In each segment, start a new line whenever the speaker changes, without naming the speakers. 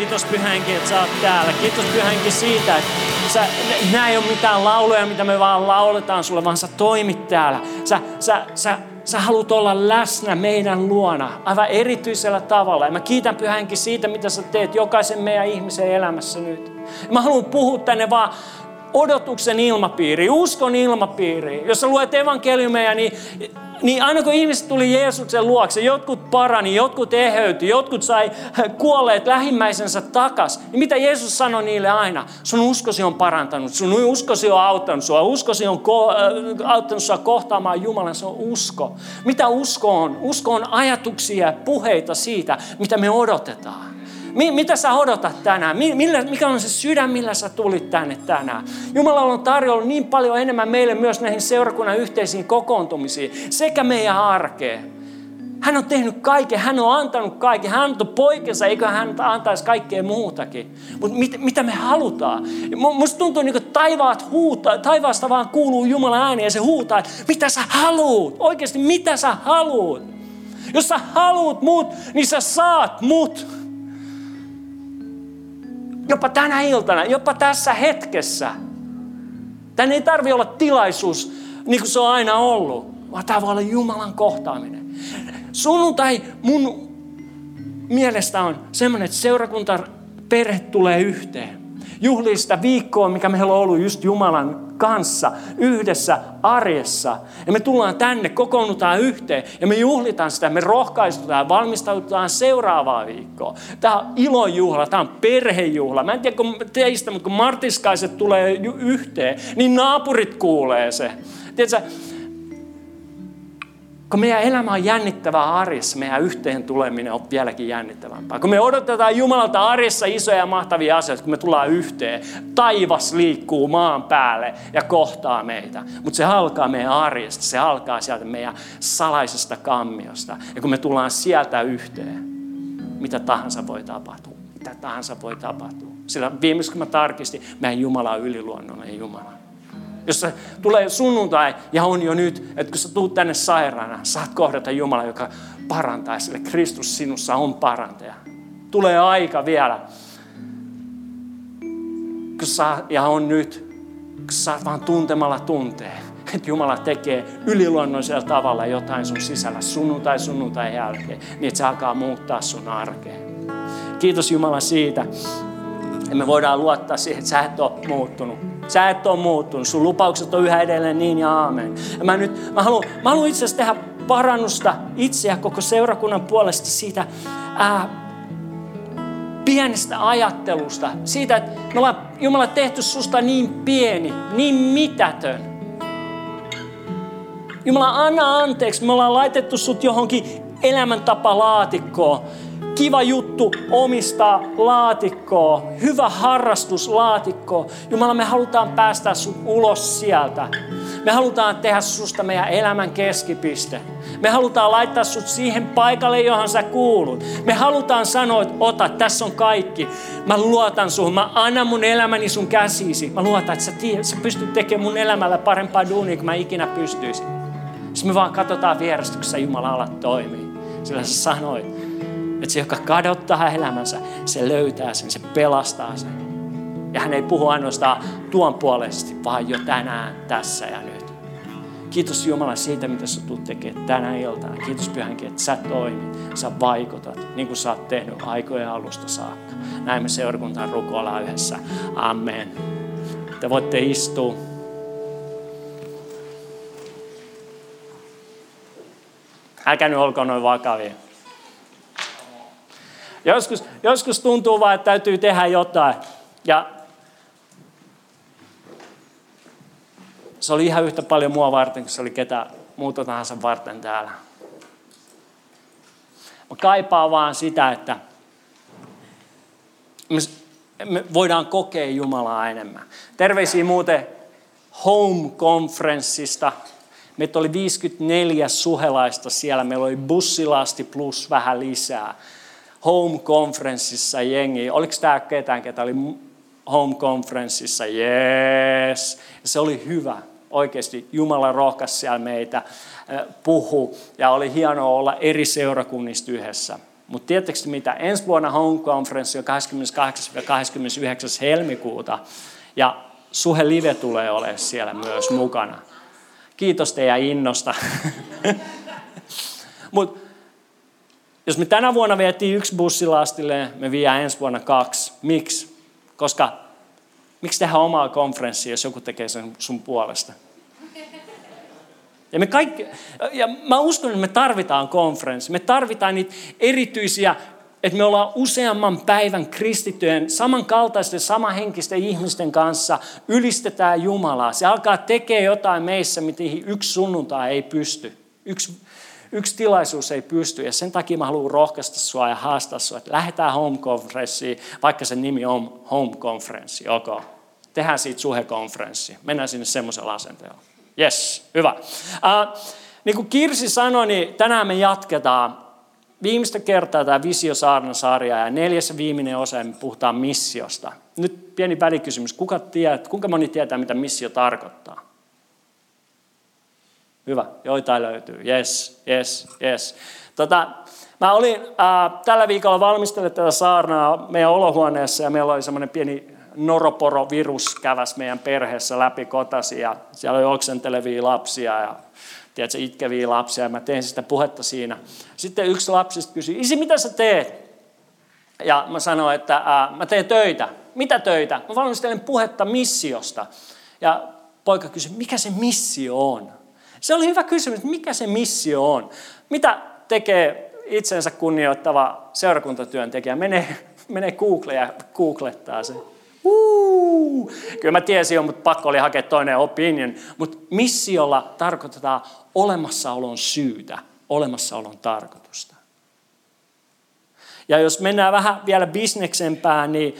Kiitos Pyhänkin, että sä oot täällä. Kiitos Pyhänkin siitä, että sä, nämä ei ole mitään lauluja, mitä me vaan lauletaan sulle, vaan sä toimit täällä. Sä, sä, sä, sä haluat olla läsnä meidän luona aivan erityisellä tavalla. Ja mä kiitän Pyhänkin siitä, mitä sä teet jokaisen meidän ihmisen elämässä nyt. Mä haluan puhua tänne vaan odotuksen ilmapiiri, uskon ilmapiiri. Jos sä luet evankeliumeja, niin niin aina kun ihmiset tuli Jeesuksen luokse, jotkut parani, jotkut eheytyi, jotkut sai kuolleet lähimmäisensä takas. Niin mitä Jeesus sanoi niille aina? Sun uskosi on parantanut, sun uskosi on auttanut sua, uskosi on ko- äh, auttanut sua kohtaamaan Jumalan, se on usko. Mitä usko on? Usko on ajatuksia ja puheita siitä, mitä me odotetaan. Mitä sä odotat tänään? Millä, mikä on se sydän, millä sä tulit tänne tänään? Jumala on tarjollut niin paljon enemmän meille myös näihin seurakunnan yhteisiin kokoontumisiin sekä meidän arkeen. Hän on tehnyt kaiken, hän on antanut kaiken, hän antoi poikensa, eikö hän antaisi kaikkea muutakin. Mutta mit, mitä me halutaan? Musta tuntuu niin kuin taivaat huutaa, taivaasta vaan kuuluu Jumalan ääni ja se huutaa, että mitä sä haluut? Oikeasti mitä sä haluut? Jos sä haluut mut, niin sä saat mut. Jopa tänä iltana, jopa tässä hetkessä. Tänne ei tarvi olla tilaisuus niin kuin se on aina ollut, vaan tämä voi olla Jumalan kohtaaminen. Sunnuntai mun mielestä on semmoinen, että seurakunta perhe tulee yhteen. Juhlii sitä viikkoa, mikä meillä on ollut just Jumalan kanssa yhdessä arjessa. Ja me tullaan tänne, kokoonnutaan yhteen ja me juhlitaan sitä, me rohkaistutaan, valmistaudutaan seuraavaa viikkoa. Tämä on ilojuhla, tämä on perhejuhla. Mä en tiedä kun teistä, mutta kun martiskaiset tulee yhteen, niin naapurit kuulee se. Tiedätkö, kun meidän elämä on jännittävää arjessa, meidän yhteen tuleminen on vieläkin jännittävämpää. Kun me odotetaan Jumalalta arjessa isoja ja mahtavia asioita, kun me tullaan yhteen, taivas liikkuu maan päälle ja kohtaa meitä. Mutta se alkaa meidän arjesta, se alkaa sieltä meidän salaisesta kammiosta. Ja kun me tullaan sieltä yhteen, mitä tahansa voi tapahtua. Mitä tahansa voi tapahtua. Sillä viimeksi kun mä tarkistin, meidän Jumala on yliluonnollinen Jumala. Jos se tulee sunnuntai ja on jo nyt, että kun sä tuut tänne sairaana, saat kohdata Jumala, joka parantaa, sille Kristus sinussa on parantaja. Tulee aika vielä, kun sä, ja on nyt, kun sä vaan tuntemalla tuntee, että Jumala tekee yliluonnollisella tavalla jotain sun sisällä sunnuntai sunnuntai jälkeen, niin että se alkaa muuttaa sun arkeen. Kiitos Jumala siitä, että me voidaan luottaa siihen, että sä et ole muuttunut Sä et ole muuttunut. Sun lupaukset on yhä edelleen niin ja aamen. Ja mä, nyt, mä haluan, mä haluan itse asiassa tehdä parannusta itseä koko seurakunnan puolesta siitä ää, pienestä ajattelusta. Siitä, että me ollaan Jumala tehty susta niin pieni, niin mitätön. Jumala, anna anteeksi. Me ollaan laitettu sut johonkin elämäntapalaatikkoon kiva juttu omistaa laatikkoa, hyvä harrastus laatikkoa. Jumala, me halutaan päästä sut ulos sieltä. Me halutaan tehdä susta meidän elämän keskipiste. Me halutaan laittaa sut siihen paikalle, johon sä kuulut. Me halutaan sanoa, että ota, tässä on kaikki. Mä luotan suhun, mä annan mun elämäni sun käsisi. Mä luotan, että sä, tiedät, sä pystyt tekemään mun elämällä parempaa duunia, kuin mä ikinä pystyisin. Sitten me vaan katsotaan vierestä, kun sä Jumala alat toimii. Sillä sä sanoit, että se, joka kadottaa elämänsä, se löytää sen, se pelastaa sen. Ja hän ei puhu ainoastaan tuon puolesti, vaan jo tänään, tässä ja nyt. Kiitos Jumala siitä, mitä sä tulet tekemään tänä iltana. Kiitos Pyhänkin, että sä toimit, sä vaikutat, niin kuin sä oot tehnyt aikojen alusta saakka. Näin me seurakuntaan rukoillaan yhdessä. Amen. Te voitte istua. Älkää nyt olkoon noin vakavia. Joskus, joskus tuntuu vaan, että täytyy tehdä jotain. Ja se oli ihan yhtä paljon mua varten, kuin se oli ketä muuta tahansa varten täällä. Mä kaipaan vaan sitä, että me voidaan kokea Jumalaa enemmän. Terveisiä muuten Home-konferenssista. Meitä oli 54 suhelaista siellä. Meillä oli bussilasti plus vähän lisää. Home-konferenssissa jengi. Oliko tämä ketään, ketä oli home-konferenssissa? Yes. Se oli hyvä. Oikeasti Jumala rohkaisi siellä meitä puhu ja oli hienoa olla eri seurakunnista yhdessä. Mutta tiedättekö mitä? Ensi vuonna Home Conference on 28. ja 29. helmikuuta ja Suhe Live tulee olemaan siellä myös mukana. Kiitos teidän innosta. Mut jos me tänä vuonna vietiin yksi bussilastille, me viedään ensi vuonna kaksi. Miksi? Koska miksi tehdä omaa konferenssia, jos joku tekee sen sun puolesta? Ja, me kaikki, ja mä uskon, että me tarvitaan konferenssi. Me tarvitaan niitä erityisiä, että me ollaan useamman päivän kristittyjen, samankaltaisten, samanhenkisten ihmisten kanssa, ylistetään Jumalaa. Se alkaa tekemään jotain meissä, mitä yksi sunnuntai ei pysty. Yksi, yksi tilaisuus ei pysty. Ja sen takia mä haluan rohkaista sua ja haastaa sua, että lähdetään home conferenssiin, vaikka sen nimi on home conference, Okay. Tehdään siitä suhekonferenssi. Mennään sinne semmoisella asenteella. Yes, hyvä. Uh, niin kuin Kirsi sanoi, niin tänään me jatketaan viimeistä kertaa tämä Visio sarja ja neljäs viimeinen osa, me puhutaan missiosta. Nyt pieni välikysymys. Kuka tietää, kuinka moni tietää, mitä missio tarkoittaa? Hyvä, joitain löytyy. Yes, yes, yes. Tota, mä olin äh, tällä viikolla valmistellut tätä saarnaa meidän olohuoneessa ja meillä oli semmoinen pieni noroporovirus käväsi meidän perheessä läpi kotasi ja siellä oli oksentelevia lapsia ja tiedätkö, itkeviä lapsia ja mä tein sitä puhetta siinä. Sitten yksi lapsista kysyi, isi mitä sä teet? Ja mä sanoin, että ää, mä teen töitä. Mitä töitä? Mä valmistelen puhetta missiosta. Ja poika kysyi, mikä se missio on? Se oli hyvä kysymys, mikä se missio on? Mitä tekee itsensä kunnioittava seurakuntatyöntekijä? Menee, menee Google ja googlettaa se. Uu, kyllä mä tiesin jo, mutta pakko oli hakea toinen opinion. Mutta missiolla tarkoitetaan olemassaolon syytä, olemassaolon tarkoitusta. Ja jos mennään vähän vielä bisneksempään, niin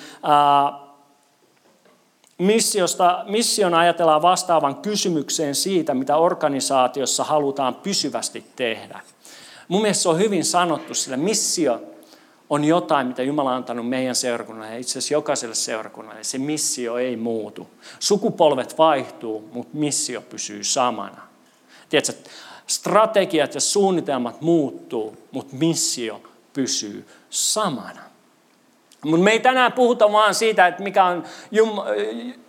missiosta, mission ajatellaan vastaavan kysymykseen siitä, mitä organisaatiossa halutaan pysyvästi tehdä. Mun mielestä se on hyvin sanottu, sillä missio on jotain, mitä Jumala on antanut meidän seurakunnalle ja itse asiassa jokaiselle seurakunnalle. Se missio ei muutu. Sukupolvet vaihtuu, mutta missio pysyy samana. Tiedätkö, strategiat ja suunnitelmat muuttuu, mutta missio pysyy samana. Mutta me ei tänään puhuta vaan siitä, että mikä on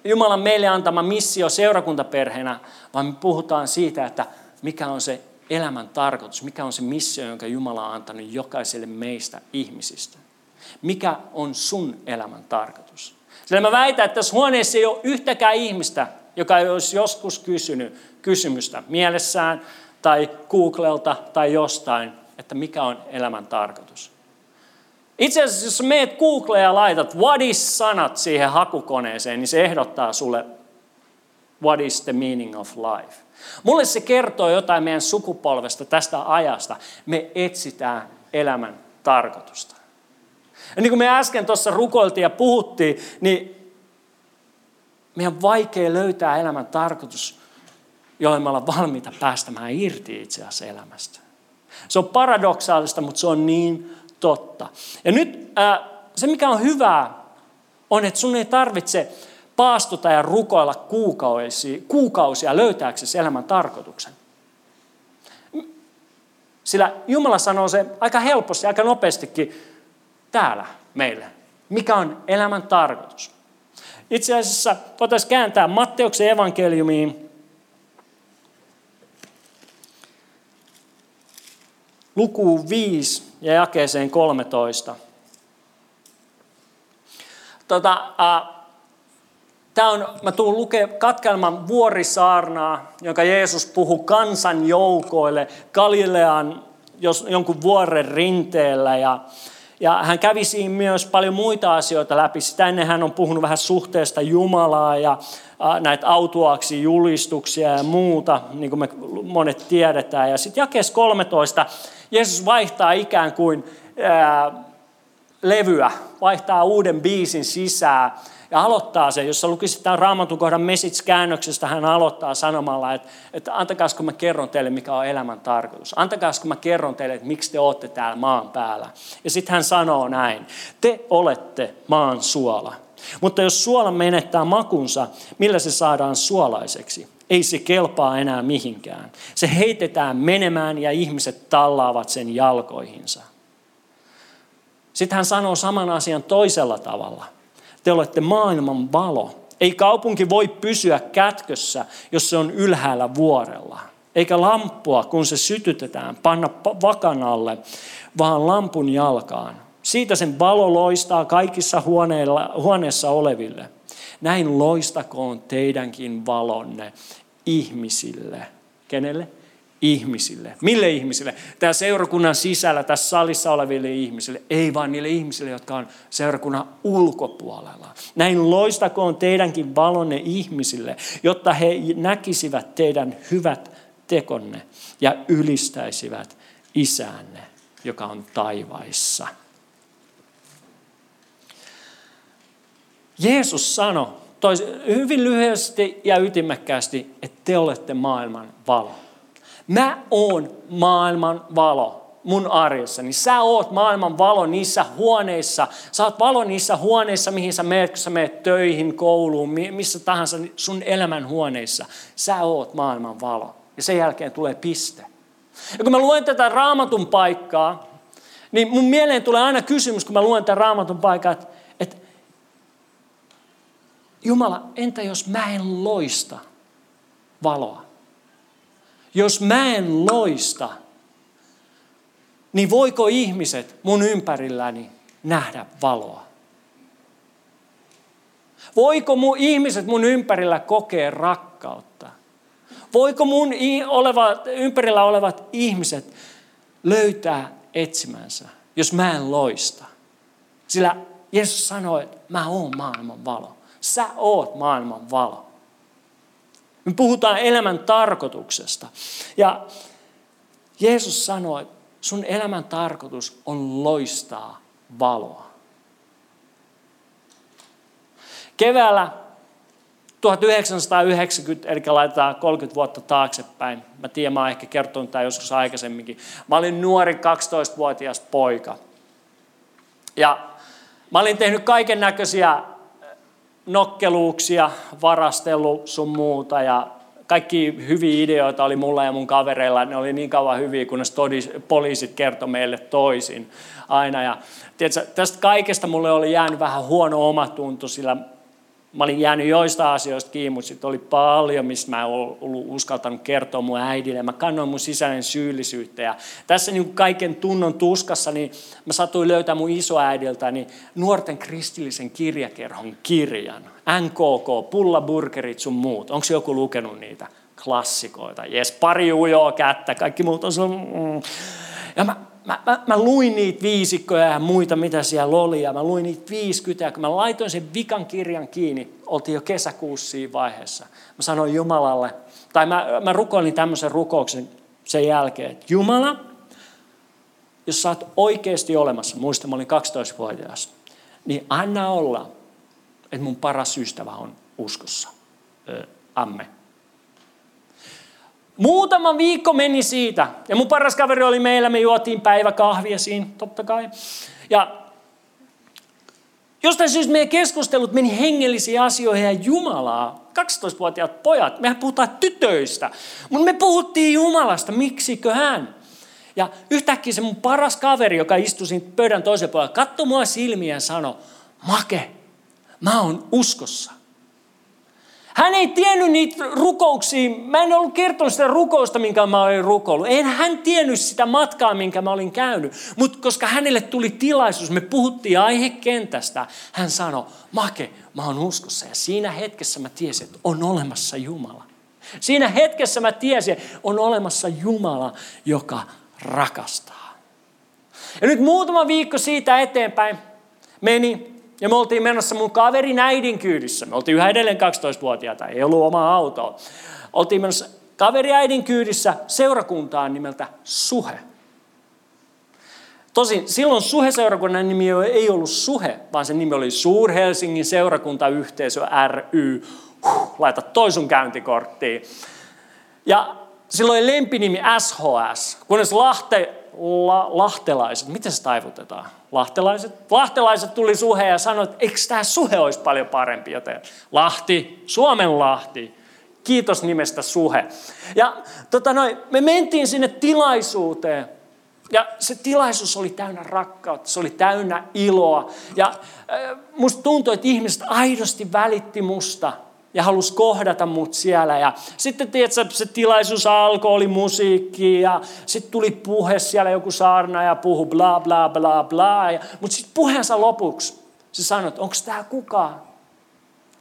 Jumalan meille antama missio seurakuntaperheenä, vaan me puhutaan siitä, että mikä on se elämän tarkoitus, mikä on se missio, jonka Jumala on antanut jokaiselle meistä ihmisistä. Mikä on sun elämän tarkoitus? Sillä mä väitän, että tässä huoneessa ei ole yhtäkään ihmistä, joka ei olisi joskus kysynyt kysymystä mielessään tai Googlelta tai jostain, että mikä on elämän tarkoitus. Itse asiassa, jos meet Googleen ja laitat what is sanat siihen hakukoneeseen, niin se ehdottaa sulle what is the meaning of life. Mulle se kertoo jotain meidän sukupolvesta tästä ajasta. Me etsitään elämän tarkoitusta. Ja niin kuin me äsken tuossa rukoiltiin ja puhuttiin, niin meidän vaikea löytää elämän tarkoitus, jolle me ollaan valmiita päästämään irti itse asiassa elämästä. Se on paradoksaalista, mutta se on niin totta. Ja nyt äh, se, mikä on hyvää, on, että sun ei tarvitse paastuta ja rukoilla kuukausia, kuukausia löytääksesi elämän tarkoituksen. Sillä Jumala sanoo se aika helposti, aika nopeastikin täällä meille. Mikä on elämän tarkoitus? Itse asiassa voitaisiin kääntää Matteuksen evankeliumiin lukuun 5 ja jakeeseen 13. Tota, äh, Tämä on, mä tuun lukemaan katkelman vuorisaarnaa, jonka Jeesus puhui kansan joukoille Galilean jos, jonkun vuoren rinteellä. Ja, ja hän kävi siinä myös paljon muita asioita läpi. Sitä ennen hän on puhunut vähän suhteesta Jumalaa ja näitä autuaksi julistuksia ja muuta, niin kuin me monet tiedetään. Ja sitten jakeessa 13 Jeesus vaihtaa ikään kuin ää, levyä, vaihtaa uuden biisin sisään ja aloittaa se, jos sä lukisit tämän raamatun kohdan message-käännöksestä, hän aloittaa sanomalla, että, että antakaas kun mä kerron teille, mikä on elämän tarkoitus. Antakaas kun mä kerron teille, että miksi te olette täällä maan päällä. Ja sitten hän sanoo näin, te olette maan suola. Mutta jos suola menettää makunsa, millä se saadaan suolaiseksi? Ei se kelpaa enää mihinkään. Se heitetään menemään ja ihmiset tallaavat sen jalkoihinsa. Sitten hän sanoo saman asian toisella tavalla. Te olette maailman valo. Ei kaupunki voi pysyä kätkössä, jos se on ylhäällä vuorella. Eikä lamppua, kun se sytytetään, panna vakan alle, vaan lampun jalkaan. Siitä sen valo loistaa kaikissa huoneilla, huoneessa oleville. Näin loistakoon teidänkin valonne ihmisille. Kenelle? ihmisille. Mille ihmisille? Tämä seurakunnan sisällä, tässä salissa oleville ihmisille. Ei vaan niille ihmisille, jotka on seurakunnan ulkopuolella. Näin loistakoon teidänkin valonne ihmisille, jotta he näkisivät teidän hyvät tekonne ja ylistäisivät isänne, joka on taivaissa. Jeesus sanoi hyvin lyhyesti ja ytimekkäästi, että te olette maailman valo. Mä oon maailman valo mun arjessani. Sä oot maailman valo niissä huoneissa. Sä oot valo niissä huoneissa, mihin sä meet, kun sä meet töihin, kouluun, missä tahansa sun elämän huoneissa. Sä oot maailman valo. Ja sen jälkeen tulee piste. Ja kun mä luen tätä raamatun paikkaa, niin mun mieleen tulee aina kysymys, kun mä luen tätä raamatun paikkaa, että Jumala, entä jos mä en loista valoa? Jos mä en loista, niin voiko ihmiset mun ympärilläni nähdä valoa? Voiko mun ihmiset mun ympärillä kokea rakkautta? Voiko mun oleva, ympärillä olevat ihmiset löytää etsimänsä, jos mä en loista? Sillä Jeesus sanoi, että mä oon maailman valo. Sä oot maailman valo. Me puhutaan elämän tarkoituksesta. Ja Jeesus sanoi, että sun elämän tarkoitus on loistaa valoa. Keväällä 1990, eli laitetaan 30 vuotta taaksepäin. Mä tiedän, mä oon ehkä kertonut tämä joskus aikaisemminkin. Mä olin nuori 12-vuotias poika. Ja mä olin tehnyt kaiken näköisiä nokkeluuksia, varastellut sun muuta ja kaikki hyviä ideoita oli mulla ja mun kavereilla. Ne oli niin kauan hyviä, kunnes todis, poliisit kertoi meille toisin aina. Ja, tiedätkö, tästä kaikesta mulle oli jäänyt vähän huono omatunto, sillä Mä olin jäänyt joista asioista kiinni, mutta sitten oli paljon, mistä mä en ollut uskaltanut kertoa mun äidille. Mä kannoin mun sisäinen syyllisyyttä. Ja tässä niin kaiken tunnon tuskassa, niin mä satuin löytää mun isoäidiltä niin nuorten kristillisen kirjakerhon kirjan. NKK, pullaburgerit sun muut. Onko joku lukenut niitä? Klassikoita. Jes, pari ujoa kättä, kaikki muut on sun... Mm. Ja mä, mä, mä, mä luin niitä viisikkoja ja muita, mitä siellä oli, ja mä luin niitä 50, ja kun mä laitoin sen vikan kirjan kiinni, oltiin jo kesäkuussa siinä vaiheessa. Mä sanoin Jumalalle, tai mä, mä rukoilin tämmöisen rukouksen sen jälkeen, että Jumala, jos sä oot oikeasti olemassa, muista mä olin 12-vuotias, niin anna olla, että mun paras ystävä on uskossa. Amme. Muutama viikko meni siitä. Ja mun paras kaveri oli meillä, me juotiin päiväkahvia siinä, totta kai. Ja jostain syystä meidän keskustelut meni hengellisiin asioihin ja Jumalaa. 12-vuotiaat pojat, mehän puhutaan tytöistä. Mutta me puhuttiin Jumalasta, miksikö hän? Ja yhtäkkiä se mun paras kaveri, joka istui siinä pöydän toisen puolella, katsoi mua silmiä ja sanoi, Make, mä oon uskossa. Hän ei tiennyt niitä rukouksia. Mä en ollut kertonut sitä rukousta, minkä mä olin rukoillut. En hän tiennyt sitä matkaa, minkä mä olin käynyt. Mutta koska hänelle tuli tilaisuus, me puhuttiin aihekentästä. Hän sanoi, Make, mä oon uskossa. Ja siinä hetkessä mä tiesin, että on olemassa Jumala. Siinä hetkessä mä tiesin, että on olemassa Jumala, joka rakastaa. Ja nyt muutama viikko siitä eteenpäin meni ja me oltiin menossa mun kaverin äidin kyydissä. Me oltiin yhä edelleen 12-vuotiaita, ei ollut omaa autoa. Oltiin menossa kaveri äidin kyydissä seurakuntaan nimeltä Suhe. Tosin silloin Suhe-seurakunnan nimi ei ollut Suhe, vaan se nimi oli Suur-Helsingin seurakuntayhteisö ry. Huh, laita toisun käyntikorttiin. Ja silloin lempinimi SHS, kunnes Lahte, la, lahtelaiset, miten se taivutetaan? Lahtelaiset? Lahtelaiset tuli suhe ja sanoi, että eikö tämä suhe olisi paljon parempi, joten Lahti, Suomen Lahti, kiitos nimestä suhe. Ja tota noin, me mentiin sinne tilaisuuteen, ja se tilaisuus oli täynnä rakkautta, se oli täynnä iloa. Ja äh, musta tuntui, että ihmiset aidosti välitti musta ja halusi kohdata mut siellä. Ja sitten tiedätkö, se tilaisuus alkoi, oli musiikki ja sitten tuli puhe siellä, joku saarna ja puhu bla bla bla bla. Mutta sitten puheensa lopuksi se sanoi, että onko tämä kukaan?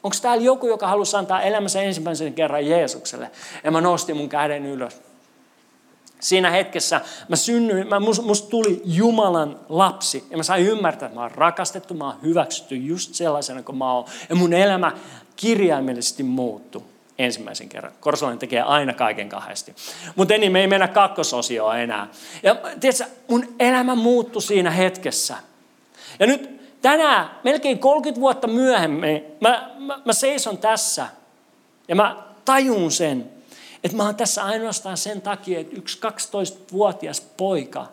Onko täällä joku, joka halusi antaa elämänsä ensimmäisen kerran Jeesukselle? Ja mä nostin mun käden ylös. Siinä hetkessä mä synnyin, mä, musta tuli Jumalan lapsi ja mä sain ymmärtää, että mä oon rakastettu, mä oon hyväksytty just sellaisena kuin mä oon. Ja mun elämä kirjaimellisesti muuttu ensimmäisen kerran. Korsolainen tekee aina kaiken kahdesti. Mutta niin, me ei mennä kakkososioon enää. Ja tiedätkö, mun elämä muuttui siinä hetkessä. Ja nyt tänään, melkein 30 vuotta myöhemmin, mä, mä, mä seison tässä ja mä tajun sen, että mä oon tässä ainoastaan sen takia, että yksi 12-vuotias poika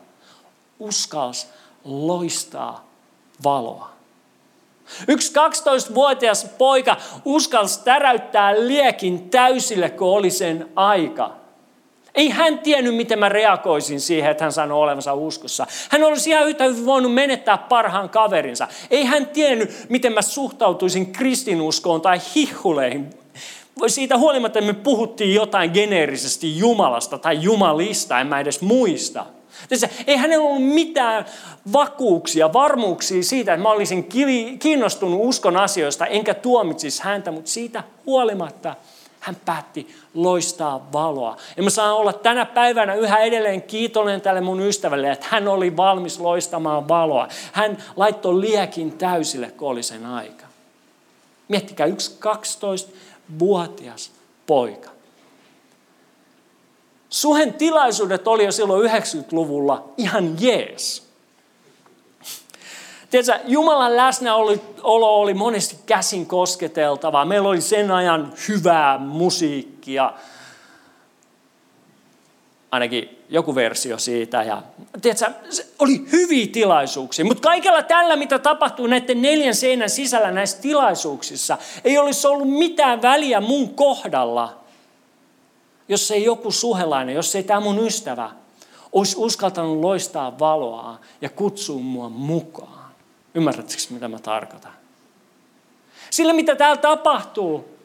uskalsi loistaa valoa. Yksi 12-vuotias poika uskalsi täräyttää liekin täysille, kun oli sen aika. Ei hän tiennyt, miten mä reagoisin siihen, että hän sanoi olevansa uskossa. Hän olisi ihan yhtä hyvin voinut menettää parhaan kaverinsa. Ei hän tiennyt, miten mä suhtautuisin kristinuskoon tai hihuleihin. Siitä huolimatta me puhuttiin jotain geneerisesti Jumalasta tai Jumalista, en mä edes muista. Ei hänellä ollut mitään vakuuksia, varmuuksia siitä, että mä olisin kiinnostunut uskon asioista, enkä tuomitsisi häntä, mutta siitä huolimatta hän päätti loistaa valoa. Ja mä saan olla tänä päivänä yhä edelleen kiitollinen tälle mun ystävälle, että hän oli valmis loistamaan valoa. Hän laittoi liekin täysille, kun oli sen aika. Miettikää, yksi 12-vuotias poika. Suhen tilaisuudet oli jo silloin 90-luvulla ihan jees. Tiedätkö, Jumalan läsnäolo oli monesti käsin kosketeltavaa. Meillä oli sen ajan hyvää musiikkia. Ainakin joku versio siitä. Ja, tiedätkö, oli hyviä tilaisuuksia. Mutta kaikella tällä, mitä tapahtuu näiden neljän seinän sisällä näissä tilaisuuksissa, ei olisi ollut mitään väliä mun kohdalla – jos ei joku suhelainen, jos ei tämä mun ystävä olisi uskaltanut loistaa valoa ja kutsua mua mukaan. Ymmärrättekö, mitä mä tarkoitan? Sillä, mitä täällä tapahtuu,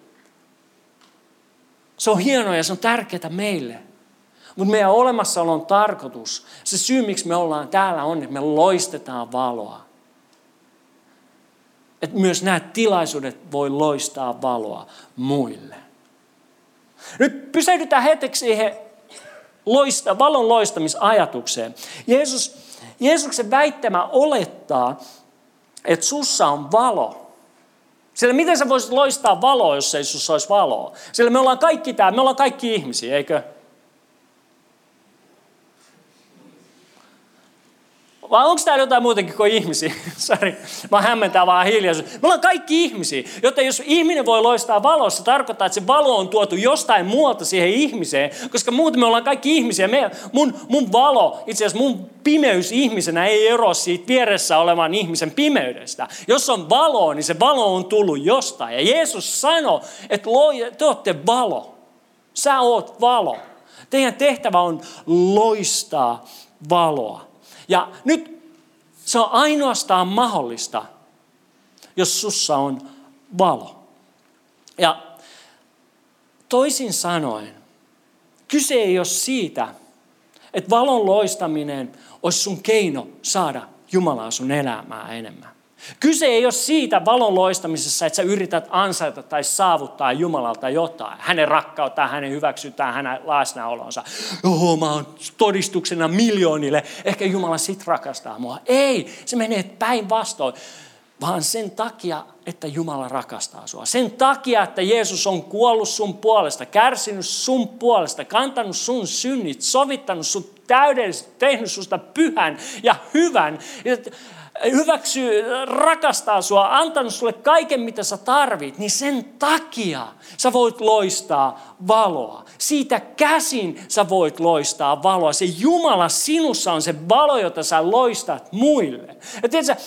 se on hienoa ja se on tärkeää meille. Mutta meidän olemassaolon tarkoitus, se syy, miksi me ollaan täällä on, että me loistetaan valoa. Että myös nämä tilaisuudet voi loistaa valoa muille. Nyt pysähdytään hetkeksi siihen loista, valon loistamisajatukseen. Jeesus, Jeesuksen väittämä olettaa, että sussa on valo. Sillä miten sä voisit loistaa valoa, jos ei sussa olisi valoa? Sillä me ollaan kaikki täällä, me ollaan kaikki ihmisiä, eikö? Vai onko täällä jotain muutenkin kuin ihmisiä? Sari, mä hämmentää vaan hiljaisuus. Me ollaan kaikki ihmisiä, joten jos ihminen voi loistaa valossa, tarkoittaa, että se valo on tuotu jostain muualta siihen ihmiseen, koska muuten me ollaan kaikki ihmisiä. Me, mun, mun valo, itse asiassa mun pimeys ihmisenä ei ero siitä vieressä olevan ihmisen pimeydestä. Jos on valo, niin se valo on tullut jostain. Ja Jeesus sanoi, että te olette valo. Sä oot valo. Teidän tehtävä on loistaa valoa. Ja nyt se on ainoastaan mahdollista, jos sussa on valo. Ja toisin sanoen, kyse ei ole siitä, että valon loistaminen olisi sun keino saada Jumalaa sun elämää enemmän. Kyse ei ole siitä valon loistamisessa, että sä yrität ansaita tai saavuttaa Jumalalta jotain. Hänen rakkauttaan, hänen hyväksytään, hänen läsnäolonsa. Joo, mä oon todistuksena miljoonille. Ehkä Jumala sit rakastaa mua. Ei, se menee päinvastoin. Vaan sen takia, että Jumala rakastaa sua. Sen takia, että Jeesus on kuollut sun puolesta, kärsinyt sun puolesta, kantanut sun synnit, sovittanut sun täydellisesti, tehnyt susta pyhän ja hyvän. Hyväksyy, rakastaa sua, antanut sulle kaiken, mitä sä tarvit, niin sen takia sä voit loistaa valoa. Siitä käsin sä voit loistaa valoa. Se Jumala sinussa on se valo, jota sä loistat muille. Ja tiedätkö,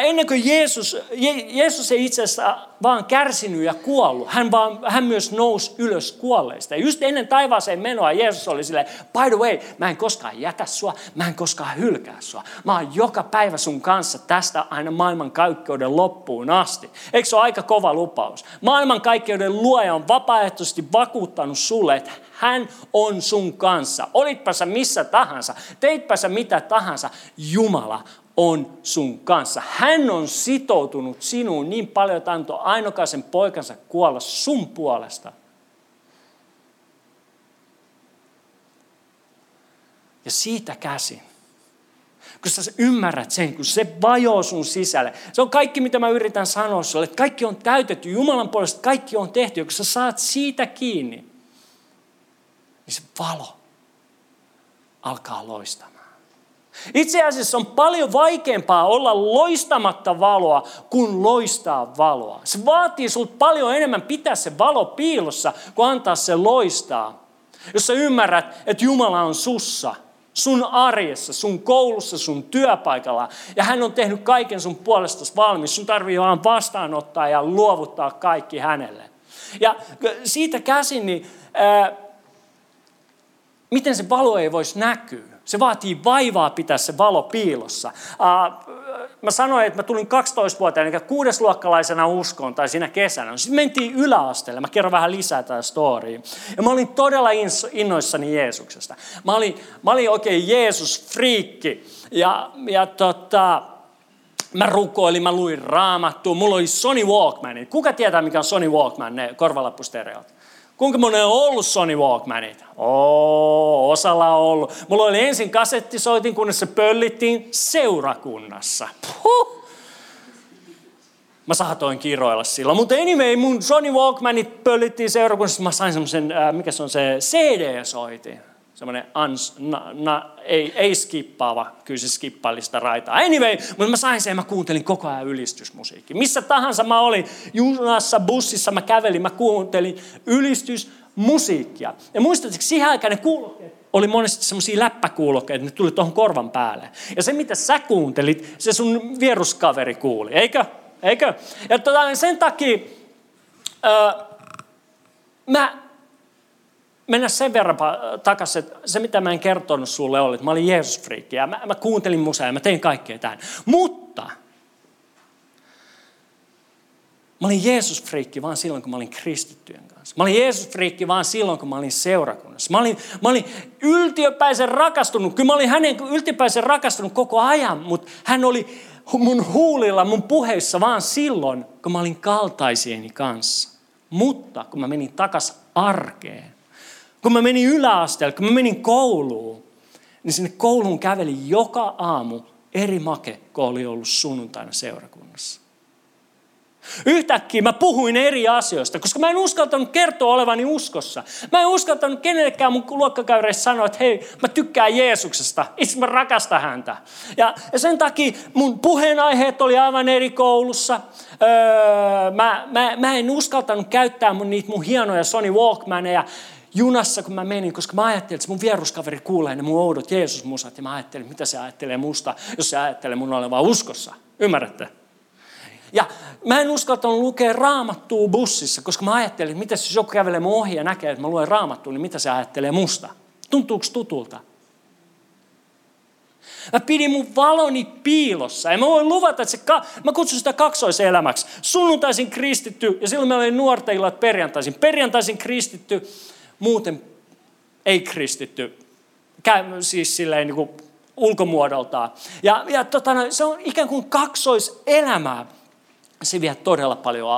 ennen kuin Jeesus, Je, Jeesus ei itse asiassa vaan kärsinyt ja kuollut, hän, vaan, hän myös nousi ylös kuolleista. Ja just ennen taivaaseen menoa Jeesus oli silleen, by the way, mä en koskaan jätä sua, mä en koskaan hylkää sua. Mä oon joka päivä sun kanssa tästä aina maailman kaikkeuden loppuun asti. Eikö se ole aika kova lupaus? Maailman kaikkeuden luoja on vapaaehtoisesti vakuuttanut sulle, että hän on sun kanssa. Olitpä sä missä tahansa, teitpä sä mitä tahansa, Jumala on sun kanssa. Hän on sitoutunut sinuun niin paljon, että antoi ainokaisen poikansa kuolla sun puolesta. Ja siitä käsin, kun sä ymmärrät sen, kun se vajoo sun sisälle. Se on kaikki, mitä mä yritän sanoa sulle, että kaikki on täytetty, Jumalan puolesta kaikki on tehty. Ja kun sä saat siitä kiinni, niin se valo alkaa loistamaan. Itse asiassa on paljon vaikeampaa olla loistamatta valoa kuin loistaa valoa. Se vaatii sinulta paljon enemmän pitää se valo piilossa, kuin antaa se loistaa. Jos sä ymmärrät, että Jumala on sussa, sun arjessa, sun koulussa, sun työpaikalla, ja hän on tehnyt kaiken sun puolestasi valmis, sun tarvii vaan vastaanottaa ja luovuttaa kaikki hänelle. Ja siitä käsin, niin ää, miten se valo ei voisi näkyä? Se vaatii vaivaa pitää se valo piilossa. Mä sanoin, että mä tulin 12-vuotiaana, eli kuudesluokkalaisena uskoon, tai siinä kesänä. Sitten mentiin yläasteelle. Mä kerron vähän lisää tätä storya. Ja mä olin todella innoissani Jeesuksesta. Mä olin, mä olin oikein Jeesus-friikki. Ja, ja tota, mä rukoilin, mä luin raamattua. Mulla oli Sony Walkman. Kuka tietää, mikä on Sony Walkman, ne korvalappustereot? Kuinka monen on ollut Sony Walkmanit? Oo, osalla on ollut. Mulla oli ensin kasettisoitin, kunnes se pöllittiin seurakunnassa. Puh. Mä saatoin kiroilla silloin. Mutta anyway, mun Sony Walkmanit pöllittiin seurakunnassa. Mä sain semmoisen, äh, mikä se on se CD-soitin semmoinen ans, na, na, ei, ei skippaava, kyllä se skippaili sitä raitaa. Anyway, mutta mä sain sen ja mä kuuntelin koko ajan ylistysmusiikki. Missä tahansa mä olin, junassa, bussissa mä kävelin, mä kuuntelin ylistysmusiikkia. Ja muistatko, siihen aikaan ne kuulokkeet oli monesti semmoisia läppäkuulokkeita, ne tuli tuohon korvan päälle. Ja se, mitä sä kuuntelit, se sun vieruskaveri kuuli, eikö? Eikö? Ja tota, sen takia öö, mä mennä sen verran takaisin, että se mitä mä en kertonut sulle oli, että mä olin Jeesus-friikki ja mä, mä kuuntelin musaa ja mä tein kaikkea tähän. Mutta mä olin Jeesus-friikki vaan silloin, kun mä olin kristittyjen kanssa. Mä olin Jeesus-friikki vaan silloin, kun mä olin seurakunnassa. Mä olin, mä olin yltiöpäisen rakastunut. Kyllä mä olin hänen yltiöpäisen rakastunut koko ajan, mutta hän oli mun huulilla, mun puheissa vaan silloin, kun mä olin kaltaisieni kanssa. Mutta kun mä menin takas arkeen, kun mä menin yläasteelle, kun mä menin kouluun, niin sinne kouluun käveli joka aamu eri make, kun oli ollut sunnuntaina seurakunnassa. Yhtäkkiä mä puhuin eri asioista, koska mä en uskaltanut kertoa olevani uskossa. Mä en uskaltanut kenellekään mun luokkakäyreissä sanoa, että hei, mä tykkään Jeesuksesta, itse mä rakastan häntä. Ja, ja sen takia mun puheenaiheet oli aivan eri koulussa. Öö, mä, mä, mä en uskaltanut käyttää mun, niitä mun hienoja Sony Walkmaneja junassa, kun mä menin, koska mä ajattelin, että mun vieruskaveri kuulee ne mun oudot Jeesus-musat, ja mä ajattelin, mitä se ajattelee musta, jos se ajattelee mun olevan uskossa. Ymmärrätte? Ja mä en uskaltanut lukea raamattua bussissa, koska mä ajattelin, että mitä jos joku kävelee mun ohi ja näkee, että mä luen raamattua, niin mitä se ajattelee musta? Tuntuuko tutulta? Mä pidin mun valoni piilossa. Ja mä voin luvata, että se, ka- mä kutsun sitä kaksoiselämäksi. Sunnuntaisin kristitty, ja silloin meillä oli nuorten illat perjantaisin. Perjantaisin kristitty, muuten ei kristitty, siis silleen niin kuin ulkomuodoltaan. Ja, ja tota, se on ikään kuin kaksoiselämää. Se vie todella paljon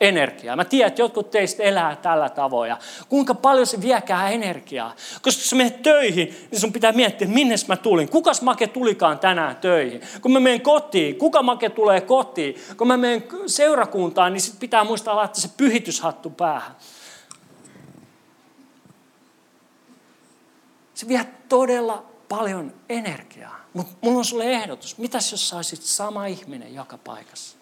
energiaa. Mä tiedän, että jotkut teistä elää tällä tavoin. Ja kuinka paljon se viekää energiaa. Koska sä menet töihin, niin sun pitää miettiä, minne mä tulin. Kukas make tulikaan tänään töihin? Kun mä menen kotiin, kuka make tulee kotiin? Kun mä menen seurakuntaan, niin sit pitää muistaa laittaa se pyhityshattu päähän. Se vie todella paljon energiaa. Mutta mulla on sulle ehdotus. Mitäs jos saisit sama ihminen joka paikassa?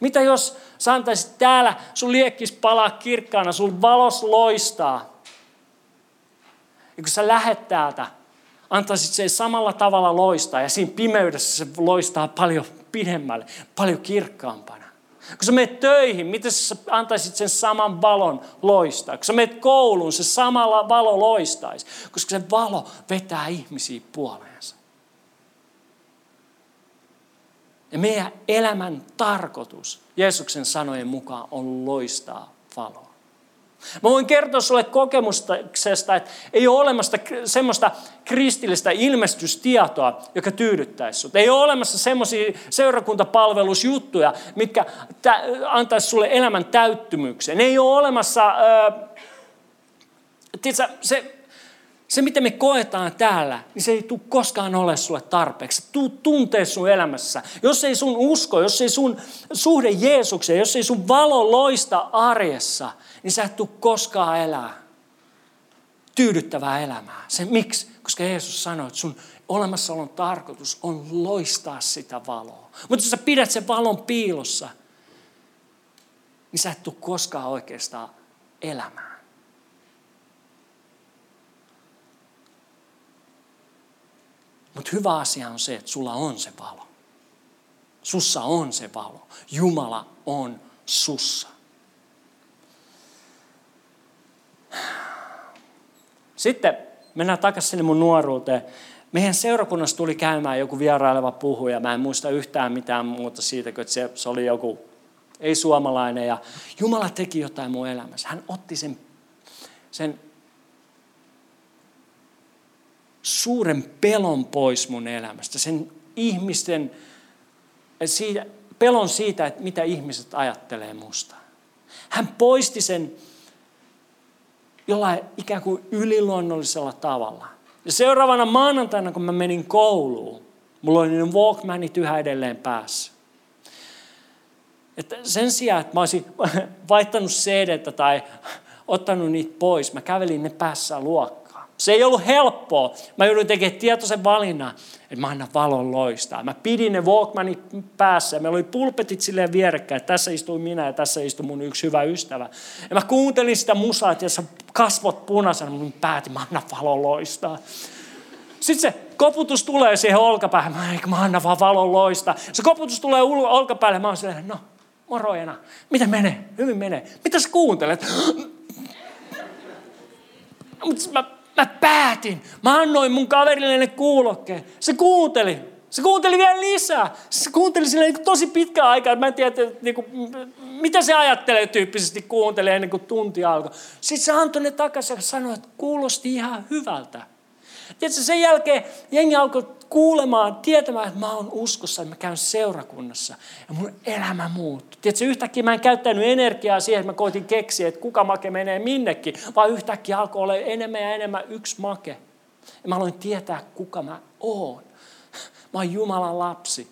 Mitä jos sä antaisit täällä, sun liekkis palaa kirkkaana, sun valos loistaa. Ja kun sä lähet täältä, antaisit se samalla tavalla loistaa ja siinä pimeydessä se loistaa paljon pidemmälle, paljon kirkkaampana. Kun sä menet töihin, miten sä antaisit sen saman valon loistaa? Kun sä menet kouluun, se samalla valo loistaisi, koska se valo vetää ihmisiä puoleensa. Ja meidän elämän tarkoitus Jeesuksen sanojen mukaan on loistaa valoa. Mä voin kertoa sulle kokemuksesta, että ei ole olemassa semmoista kristillistä ilmestystietoa, joka tyydyttäisi sinut. Ei ole olemassa semmoisia seurakuntapalvelusjuttuja, mitkä antaisi sulle elämän täyttymyksen. Ei ole olemassa, äh, tiiätkö, se, se, mitä me koetaan täällä, niin se ei tule koskaan ole sulle tarpeeksi. Tuu tuntee sun elämässä. Jos ei sun usko, jos ei sun suhde Jeesukseen, jos ei sun valo loista arjessa, niin sä et tule koskaan elää tyydyttävää elämää. Se miksi? Koska Jeesus sanoi, että sun olemassaolon tarkoitus on loistaa sitä valoa. Mutta jos sä pidät sen valon piilossa, niin sä et tule koskaan oikeastaan elämään. Mutta hyvä asia on se, että sulla on se valo. Sussa on se valo. Jumala on sussa. Sitten mennään takaisin sinne mun nuoruuteen. Meidän seurakunnassa tuli käymään joku vieraileva puhuja. Mä en muista yhtään mitään muuta siitä, kun se, se oli joku ei-suomalainen. Ja Jumala teki jotain mun elämässä. Hän otti sen, sen suuren pelon pois mun elämästä. Sen ihmisten, siitä, pelon siitä, että mitä ihmiset ajattelee musta. Hän poisti sen jollain ikään kuin yliluonnollisella tavalla. Ja seuraavana maanantaina, kun mä menin kouluun, mulla oli ne Walkmanit yhä edelleen päässä. Että sen sijaan, että mä olisin vaihtanut cd tai ottanut niitä pois, mä kävelin ne päässä luokkaan. Se ei ollut helppoa. Mä joudun tekemään tietoisen valinnan, että mä annan valon loistaa. Mä pidin ne Walkmanit päässä. Meillä oli pulpetit silleen vierekkäin. Tässä istui minä ja tässä istui mun yksi hyvä ystävä. Ja mä kuuntelin sitä musaa, että kasvot punaisena, mä päätin, mä annan valon loistaa. Sitten se koputus tulee siihen olkapäähän. Mä, mä annan vaan valon loistaa. Se koputus tulee olkapäälle. Mä oon silleen, no, morojena. Miten menee? Hyvin menee. Mitä sä kuuntelet? Mutta mä Mä päätin. Mä annoin mun kaverille ne kuulokkeen. Se kuunteli. Se kuunteli vielä lisää. Se kuunteli sille niin tosi pitkä aikaa. Mä en tiedä, että, niin kuin, mitä se ajattelee tyyppisesti kuuntelee ennen kuin tunti alkoi. Sitten se antoi ne takaisin ja sanoi, että kuulosti ihan hyvältä. Tiedätkö, sen jälkeen jengi alkoi kuulemaan, tietämään, että mä oon uskossa, että mä käyn seurakunnassa ja mun elämä muuttuu. Tiedätkö, yhtäkkiä mä en käyttänyt energiaa siihen, että mä koitin keksiä, että kuka make menee minnekin, vaan yhtäkkiä alkoi olla enemmän ja enemmän yksi make. Ja mä aloin tietää, kuka mä oon. Mä oon Jumalan lapsi.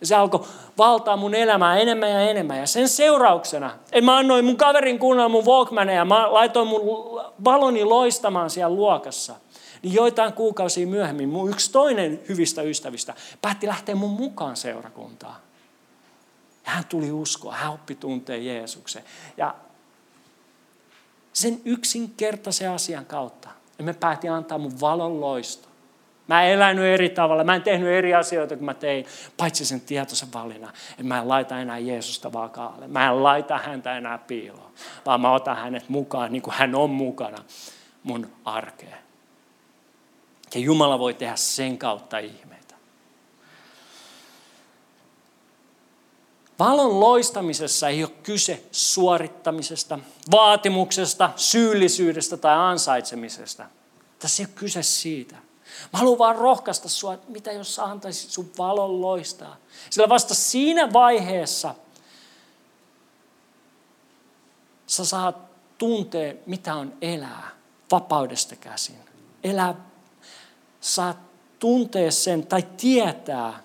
Ja se alkoi valtaa mun elämää enemmän ja enemmän. Ja sen seurauksena, että mä annoin mun kaverin kuunnella mun Walkmania, mä laitoin mun valoni loistamaan siellä luokassa – niin joitain kuukausia myöhemmin mun yksi toinen hyvistä ystävistä päätti lähteä mun mukaan seurakuntaan. Ja hän tuli uskoa, hän oppi tuntee Jeesuksen. Ja sen yksinkertaisen asian kautta me päätin antaa mun valon loisto. Mä en elänyt eri tavalla, mä en tehnyt eri asioita kuin mä tein, paitsi sen tietoisen valinnan, että mä en laita enää Jeesusta vakaalle. Mä en laita häntä enää piiloon, vaan mä otan hänet mukaan niin kuin hän on mukana mun arkeen. Ja Jumala voi tehdä sen kautta ihmeitä. Valon loistamisessa ei ole kyse suorittamisesta, vaatimuksesta, syyllisyydestä tai ansaitsemisesta. Tässä ei ole kyse siitä. Mä haluan vaan rohkaista sua, että mitä jos sä antaisit sun valon loistaa. Sillä vasta siinä vaiheessa sä saat tuntea, mitä on elää vapaudesta käsin. Elää saat tuntea sen tai tietää,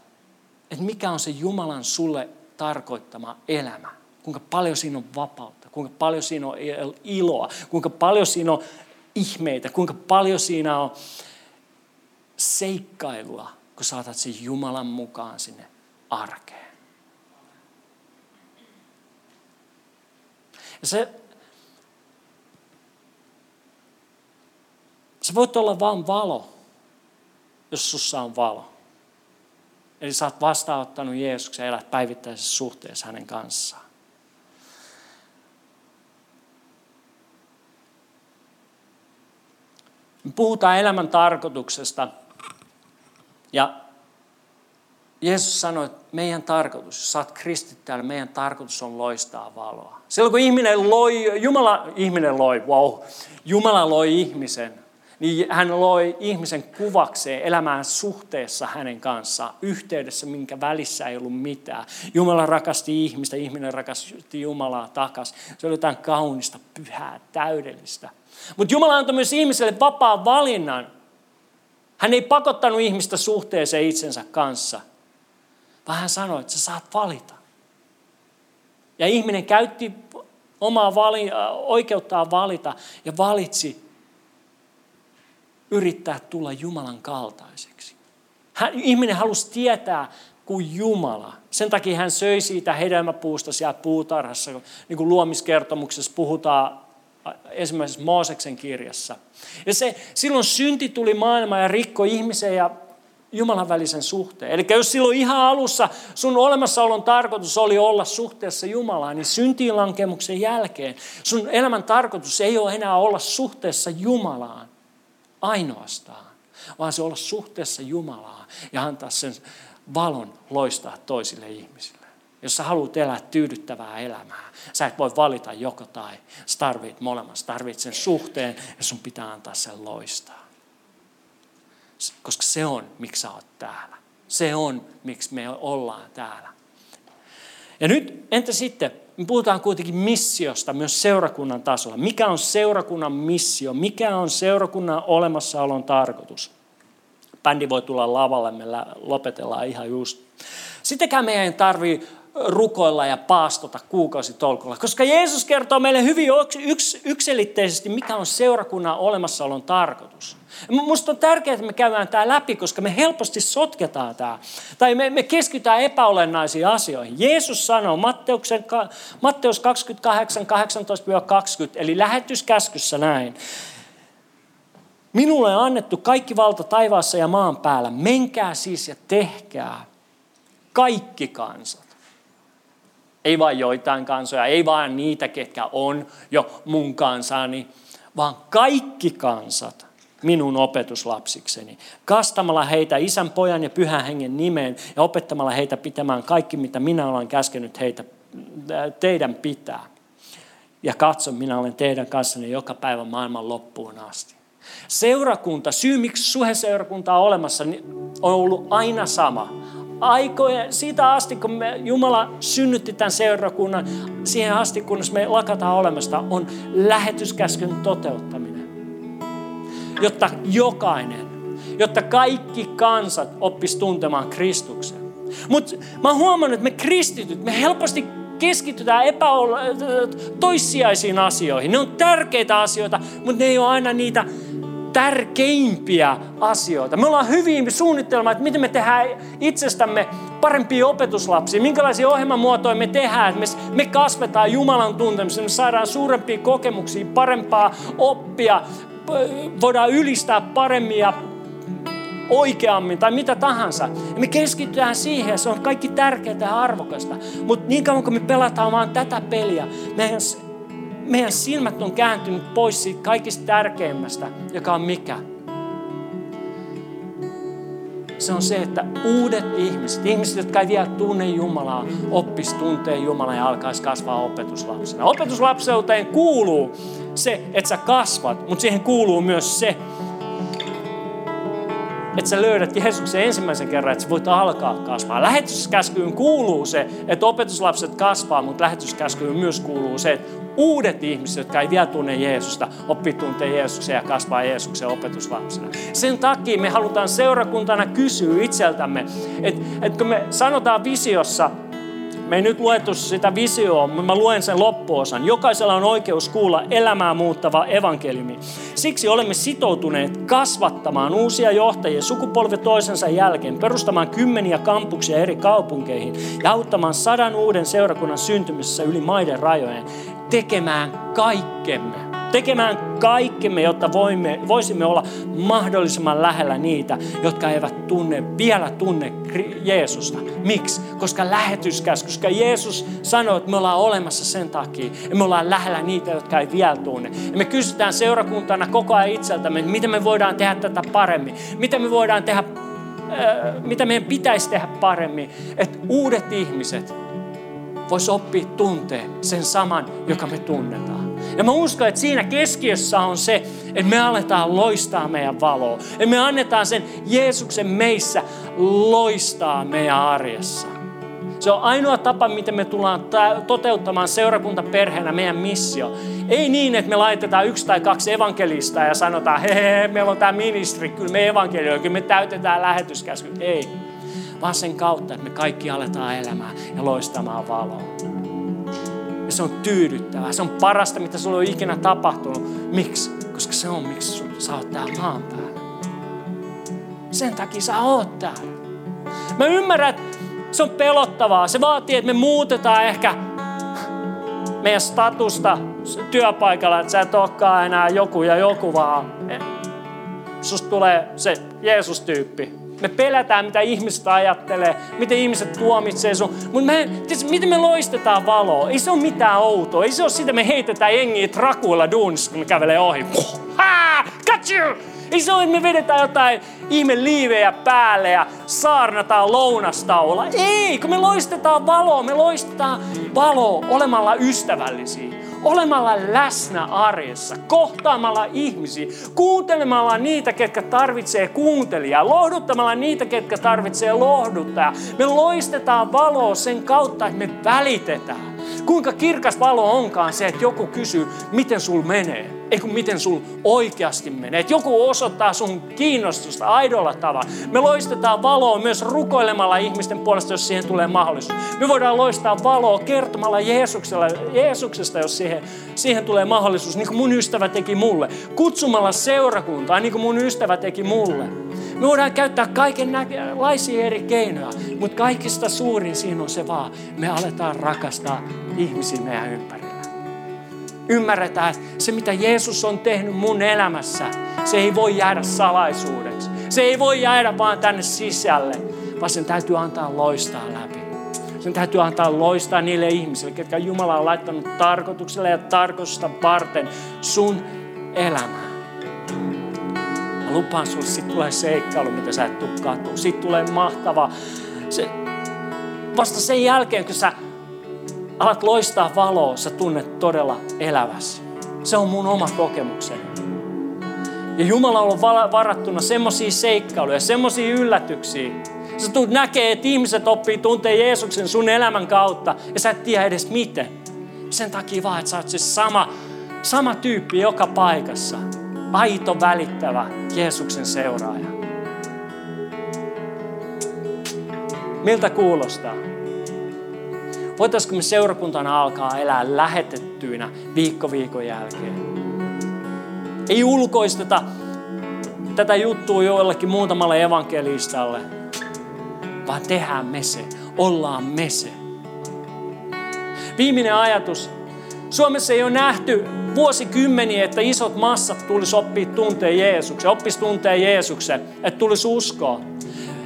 että mikä on se Jumalan sulle tarkoittama elämä. Kuinka paljon siinä on vapautta, kuinka paljon siinä on iloa, kuinka paljon siinä on ihmeitä, kuinka paljon siinä on seikkailua, kun saatat sen Jumalan mukaan sinne arkeen. Ja se, sä voit olla vain valo, jos sussa on valo. Eli sä oot vastaanottanut Jeesuksen ja elät päivittäisessä suhteessa hänen kanssaan. Me puhutaan elämän tarkoituksesta ja Jeesus sanoi, että meidän tarkoitus, jos oot kristit täällä, meidän tarkoitus on loistaa valoa. Silloin kun ihminen loi, Jumala, ihminen loi, wow, Jumala loi ihmisen, niin hän loi ihmisen kuvakseen elämään suhteessa hänen kanssaan, yhteydessä, minkä välissä ei ollut mitään. Jumala rakasti ihmistä, ihminen rakasti Jumalaa takas. Se oli jotain kaunista, pyhää, täydellistä. Mutta Jumala antoi myös ihmiselle vapaan valinnan. Hän ei pakottanut ihmistä suhteeseen itsensä kanssa, vaan hän sanoi, että sä saat valita. Ja ihminen käytti omaa vali, oikeuttaan valita ja valitsi yrittää tulla Jumalan kaltaiseksi. Hän, ihminen halusi tietää kuin Jumala. Sen takia hän söi siitä hedelmäpuusta siellä puutarhassa, niin kuin luomiskertomuksessa puhutaan ensimmäisessä Mooseksen kirjassa. Ja se, silloin synti tuli maailmaan ja rikkoi ihmisen ja Jumalan välisen suhteen. Eli jos silloin ihan alussa sun olemassaolon tarkoitus oli olla suhteessa Jumalaan, niin syntiin lankemuksen jälkeen sun elämän tarkoitus ei ole enää olla suhteessa Jumalaan ainoastaan, vaan se olla suhteessa Jumalaan ja antaa sen valon loistaa toisille ihmisille. Jos sä haluat elää tyydyttävää elämää, sä et voi valita joko tai. Sä tarvit molemmat. Sä tarvit sen suhteen ja sun pitää antaa sen loistaa. Koska se on, miksi sä oot täällä. Se on, miksi me ollaan täällä. Ja nyt, entä sitten, me puhutaan kuitenkin missiosta myös seurakunnan tasolla. Mikä on seurakunnan missio? Mikä on seurakunnan olemassaolon tarkoitus? Bändi voi tulla lavalle, me lopetellaan ihan just. Sittenkään meidän ei tarvitse rukoilla ja paastota kuukausitolkulla. Koska Jeesus kertoo meille hyvin yks, yksilitteisesti, mikä on seurakunnan olemassaolon tarkoitus. Minusta on tärkeää, että me käydään tämä läpi, koska me helposti sotketaan tämä. Tai me, me keskitytään epäolennaisiin asioihin. Jeesus sanoo Matteuksen, Matteus 28, 18-20, eli lähetyskäskyssä näin. Minulle on annettu kaikki valta taivaassa ja maan päällä. Menkää siis ja tehkää kaikki kansat ei vain joitain kansoja, ei vain niitä, ketkä on jo mun kansani, vaan kaikki kansat minun opetuslapsikseni. Kastamalla heitä isän, pojan ja pyhän hengen nimeen ja opettamalla heitä pitämään kaikki, mitä minä olen käskenyt heitä, teidän pitää. Ja katso, minä olen teidän kanssanne joka päivä maailman loppuun asti. Seurakunta, syy miksi suheseurakunta on olemassa, niin on ollut aina sama aikoja, siitä asti kun me, Jumala synnytti tämän seurakunnan, siihen asti kunnes me lakataan olemasta, on lähetyskäskyn toteuttaminen. Jotta jokainen, jotta kaikki kansat oppis tuntemaan Kristuksen. Mutta mä oon huomannut, että me kristityt, me helposti keskitytään epäol- toissijaisiin asioihin. Ne on tärkeitä asioita, mutta ne ei ole aina niitä tärkeimpiä asioita. Me ollaan hyvin suunnitelma, että miten me tehdään itsestämme parempia opetuslapsia, minkälaisia ohjelmamuotoja me tehdään, että me, kasvetaan Jumalan tuntemiseen, me saadaan suurempia kokemuksia, parempaa oppia, voidaan ylistää paremmin ja oikeammin tai mitä tahansa. Ja me keskitytään siihen, se on kaikki tärkeää ja arvokasta. Mutta niin kauan kun me pelataan vaan tätä peliä, meidän meidän silmät on kääntynyt pois siitä kaikista tärkeimmästä, joka on mikä? Se on se, että uudet ihmiset, ihmiset, jotka ei vielä tunne Jumalaa, oppis tuntee Jumalaa ja alkaisi kasvaa opetuslapsena. Opetuslapseuteen kuuluu se, että sä kasvat, mutta siihen kuuluu myös se, että sä löydät Jeesuksen ensimmäisen kerran, että sä voit alkaa kasvaa. Lähetyskäskyyn kuuluu se, että opetuslapset kasvaa, mutta lähetyskäskyyn myös kuuluu se, että uudet ihmiset, jotka ei vielä tunne Jeesusta, oppii tuntee Jeesuksen ja kasvaa Jeesuksen opetuslapsena. Sen takia me halutaan seurakuntana kysyä itseltämme, että, että kun me sanotaan visiossa, Me ei nyt luettu sitä visioa, mutta mä luen sen loppuosan. Jokaisella on oikeus kuulla elämää muuttava evankeliumi. Siksi olemme sitoutuneet kasvattamaan uusia johtajia sukupolvi toisensa jälkeen, perustamaan kymmeniä kampuksia eri kaupunkeihin ja auttamaan sadan uuden seurakunnan syntymisessä yli maiden rajojen, tekemään kaikkemme tekemään kaikkemme, jotta voimme, voisimme olla mahdollisimman lähellä niitä, jotka eivät tunne, vielä tunne Jeesusta. Miksi? Koska lähetyskäs, koska Jeesus sanoi, että me ollaan olemassa sen takia, ja me ollaan lähellä niitä, jotka ei vielä tunne. Ja me kysytään seurakuntana koko ajan itseltämme, että miten me voidaan tehdä tätä paremmin, miten me voidaan tehdä, äh, mitä meidän pitäisi tehdä paremmin, että uudet ihmiset vois oppia tuntee sen saman, joka me tunnetaan. Ja mä uskon, että siinä keskiössä on se, että me aletaan loistaa meidän valoa. Ja me annetaan sen Jeesuksen meissä loistaa meidän arjessa. Se on ainoa tapa, miten me tullaan toteuttamaan seurakuntaperheenä meidän missio. Ei niin, että me laitetaan yksi tai kaksi evankelista ja sanotaan, hei, he, meillä on tämä ministeri, kyllä me evankelioimme, kyllä me täytetään lähetyskäsky. Ei, vaan sen kautta, että me kaikki aletaan elämään ja loistamaan valoa. Ja se on tyydyttävää. Se on parasta, mitä sulla on ikinä tapahtunut. Miksi? Koska se on, miksi sä oot täällä maan päällä. Sen takia sä oot täällä. Mä ymmärrän, että se on pelottavaa. Se vaatii, että me muutetaan ehkä meidän statusta työpaikalla, että sä et olekaan enää joku ja joku, vaan susta tulee se Jeesus-tyyppi. Me pelätään, mitä ihmiset ajattelee, miten ihmiset tuomitsee sun. Mutta me, miten me loistetaan valoa? Ei se ole mitään outoa. Ei se ole sitä, me heitetään jengiä trakuilla duunissa, kun me kävelee ohi. Ha! Got you! Ei se ole, että me vedetään jotain ihme liivejä päälle ja saarnataan lounastaulla. Ei, kun me loistetaan valoa, me loistetaan valoa olemalla ystävällisiä olemalla läsnä arjessa, kohtaamalla ihmisiä, kuuntelemalla niitä, ketkä tarvitsee kuuntelijaa, lohduttamalla niitä, ketkä tarvitsee lohduttaa. Me loistetaan valoa sen kautta, että me välitetään. Kuinka kirkas valo onkaan se, että joku kysyy, miten sul menee ei kun miten sul oikeasti menee. Että joku osoittaa sun kiinnostusta aidolla tavalla. Me loistetaan valoa myös rukoilemalla ihmisten puolesta, jos siihen tulee mahdollisuus. Me voidaan loistaa valoa kertomalla Jeesuksesta, jos siihen, siihen tulee mahdollisuus, niin kuin mun ystävä teki mulle. Kutsumalla seurakuntaa, niin kuin mun ystävä teki mulle. Me voidaan käyttää kaikenlaisia eri keinoja, mutta kaikista suurin siinä on se vaan, me aletaan rakastaa ihmisiä meidän ympärillä ymmärretään, se mitä Jeesus on tehnyt mun elämässä, se ei voi jäädä salaisuudeksi. Se ei voi jäädä vaan tänne sisälle, vaan sen täytyy antaa loistaa läpi. Sen täytyy antaa loistaa niille ihmisille, ketkä Jumala on laittanut tarkoituksella ja tarkoitusta varten sun elämään. Mä lupaan sulle, sit tulee seikkailu, mitä sä et tuu katua. Sitten tulee mahtava. Se, vasta sen jälkeen, kun sä alat loistaa valoa, sä tunnet todella elävässä. Se on mun oma kokemukseni. Ja Jumala on varattuna semmoisia seikkailuja, semmoisia yllätyksiä. Sä tulet näkee, että ihmiset oppii tuntee Jeesuksen sun elämän kautta ja sä et tiedä edes miten. Sen takia vaan, että sä oot se sama, sama tyyppi joka paikassa. Aito välittävä Jeesuksen seuraaja. Miltä kuulostaa? Voitaisiko me seurakuntana alkaa elää lähetettyinä viikko viikon jälkeen? Ei ulkoisteta tätä juttua joillekin muutamalle evankelistalle, vaan tehdään me se, ollaan me se. Viimeinen ajatus. Suomessa ei ole nähty vuosikymmeniä, että isot massat tulisi oppia tuntee Jeesuksen, oppisi tuntee Jeesuksen, että tulisi uskoa.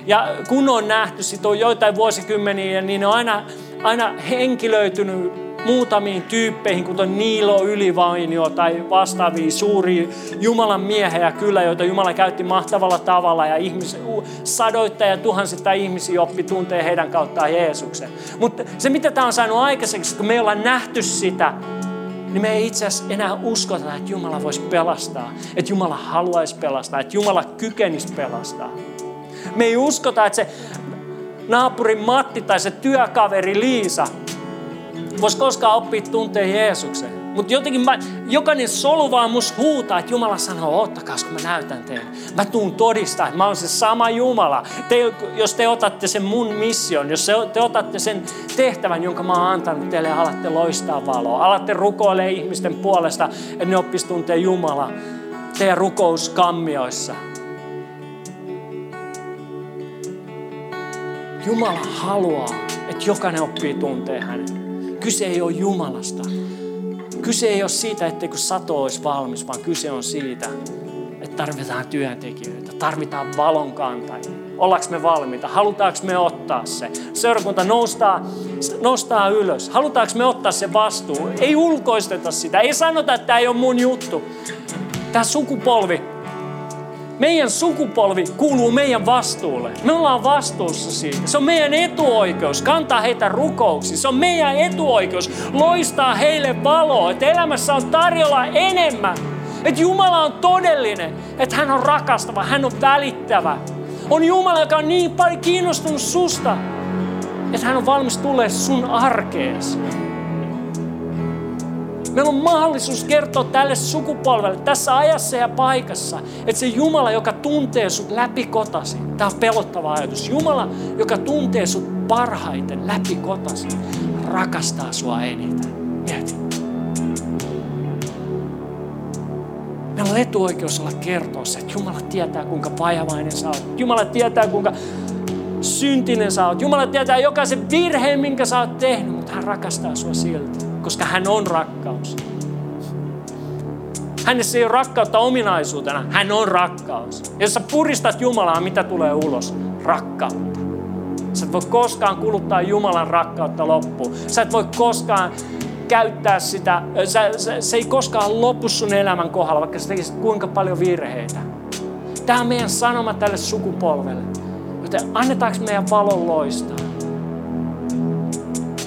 Ja kun on nähty, sit on joitain vuosikymmeniä, niin on aina aina henkilöitynyt muutamiin tyyppeihin, kuten Niilo Ylivainio tai vastaavia suuria Jumalan miehejä kyllä, joita Jumala käytti mahtavalla tavalla ja ihmis, sadoittain ja tuhansittain ihmisiä oppi tuntee heidän kauttaan Jeesuksen. Mutta se, mitä tämä on saanut aikaiseksi, kun me ollaan nähty sitä, niin me ei itse asiassa enää uskota, että Jumala voisi pelastaa, että Jumala haluaisi pelastaa, että Jumala kykenisi pelastaa. Me ei uskota, että se naapurin Matti tai se työkaveri Liisa vois koskaan oppia tuntea Jeesuksen. Mutta jotenkin mä, jokainen solu vaan mus huutaa, että Jumala sanoo, ottakaa, kun mä näytän teille. Mä tuun todistaa, että mä oon se sama Jumala. Te, jos te otatte sen mun mission, jos te otatte sen tehtävän, jonka mä oon antanut teille, alatte loistaa valoa. Alatte rukoilee ihmisten puolesta, että ne oppis tuntee Jumala teidän rukouskammioissa. Jumala haluaa, että jokainen oppii tuntee hänet. Kyse ei ole Jumalasta. Kyse ei ole siitä, etteikö sato olisi valmis, vaan kyse on siitä, että tarvitaan työntekijöitä, tarvitaan valonkantajia. Ollaanko me valmiita? Halutaanko me ottaa se? Seurakunta nostaa, nostaa ylös. Halutaanko me ottaa se vastuu? Ei ulkoisteta sitä. Ei sanota, että tämä ei ole mun juttu. Tämä sukupolvi meidän sukupolvi kuuluu meidän vastuulle. Me ollaan vastuussa siitä. Se on meidän etuoikeus kantaa heitä rukouksi. Se on meidän etuoikeus loistaa heille valoa, että elämässä on tarjolla enemmän. Että Jumala on todellinen, että hän on rakastava, hän on välittävä. On Jumala, joka on niin paljon kiinnostunut susta, että hän on valmis tulee sun arkeesi. Meillä on mahdollisuus kertoa tälle sukupolvelle tässä ajassa ja paikassa, että se Jumala, joka tuntee sut läpi kotasi, tämä on pelottava ajatus, Jumala, joka tuntee sut parhaiten läpi kotasi, rakastaa sua eniten. Mieti. Meillä on etuoikeus olla kertoa se, että Jumala tietää kuinka vajavainen sä oot. Jumala tietää kuinka syntinen sä oot. Jumala tietää jokaisen virheen, minkä sä oot tehnyt, mutta hän rakastaa sua silti koska hän on rakkaus. Hänessä ei ole rakkautta ominaisuutena, hän on rakkaus. Jos sä puristat Jumalaa, mitä tulee ulos? Rakkautta. Sä et voi koskaan kuluttaa Jumalan rakkautta loppuun. Sä et voi koskaan käyttää sitä, sä, sä, se ei koskaan loppu sun elämän kohdalla, vaikka sä tekisit kuinka paljon virheitä. Tämä on meidän sanoma tälle sukupolvelle. Joten annetaanko meidän valon loistaa?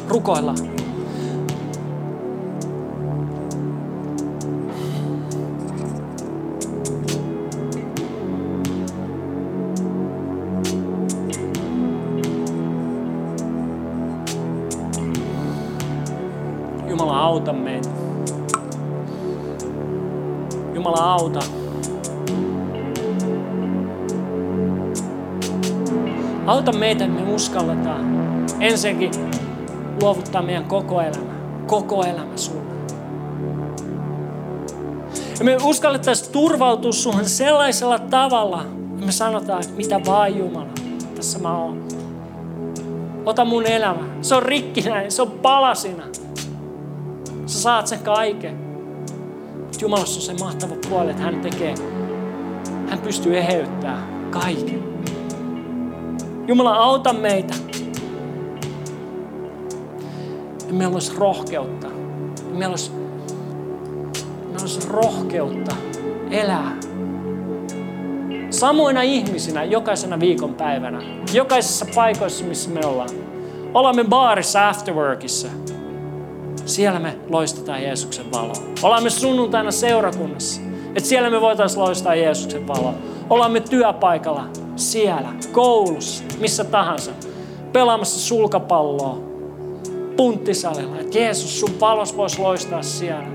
Rukoillaan. Auta meitä, että me uskalletaan ensinnäkin luovuttaa meidän koko elämä. Koko elämä sulle. Ja me uskallettaisiin turvautua suhun sellaisella tavalla, että me sanotaan, että mitä vaan Jumala, tässä mä oon. Ota mun elämä. Se on rikkinäinen, se on palasina. Sä saat sen kaiken. Jumalassa on se mahtava puoli, että hän tekee, hän pystyy eheyttämään kaiken. Jumala, auta meitä. Ja meillä olisi rohkeutta. Meillä olisi, meillä olisi rohkeutta elää samoina ihmisinä jokaisena viikonpäivänä, jokaisessa paikoissa, missä me ollaan. Olemme baarissa afterworkissa. Siellä me loistetaan Jeesuksen valoa. Olemme sunnuntaina seurakunnassa. Että siellä me voitaisiin loistaa Jeesuksen valoa. Olemme työpaikalla, siellä, koulussa, missä tahansa. Pelaamassa sulkapalloa, punttisalilla. Että Jeesus, sun valos voisi loistaa siellä.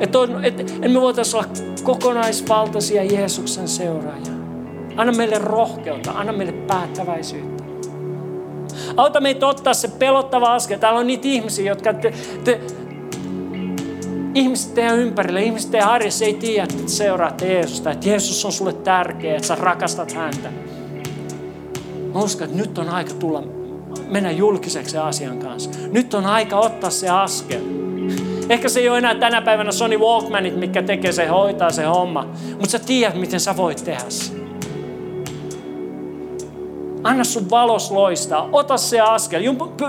Että et, et me voitaisiin olla kokonaisvaltaisia Jeesuksen seuraajia. Anna meille rohkeutta, anna meille päättäväisyyttä. Auta meitä ottaa se pelottava askel. Täällä on niitä ihmisiä, jotka te, te, ihmiset teidän ympärillä, ihmiset teidän arjessa ei tiedä, että seuraatte Jeesusta, että Jeesus on sulle tärkeä, että sä rakastat häntä. Mä uskon, että nyt on aika tulla, mennä julkiseksi asian kanssa. Nyt on aika ottaa se askel. Ehkä se ei ole enää tänä päivänä Sony Walkmanit, mikä tekee se, hoitaa se homma. Mutta sä tiedät, miten sä voit tehdä sen. Anna sun valos loistaa. Ota se askel.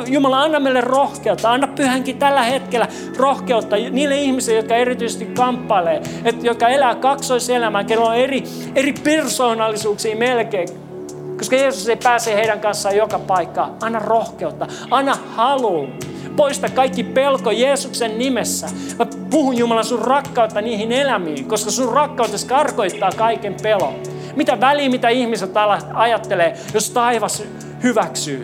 Jumala, anna meille rohkeutta. Anna pyhänkin tällä hetkellä rohkeutta niille ihmisille, jotka erityisesti kamppailee, että, jotka elää kaksoiselämää, kenellä on eri, eri persoonallisuuksia melkein. Koska Jeesus ei pääse heidän kanssaan joka paikkaan. Anna rohkeutta. Anna halu. Poista kaikki pelko Jeesuksen nimessä. Mä puhun Jumala sun rakkautta niihin elämiin, koska sun rakkautesi karkoittaa kaiken pelon. Mitä väliä, mitä ihmiset ajattelee, jos taivas hyväksyy.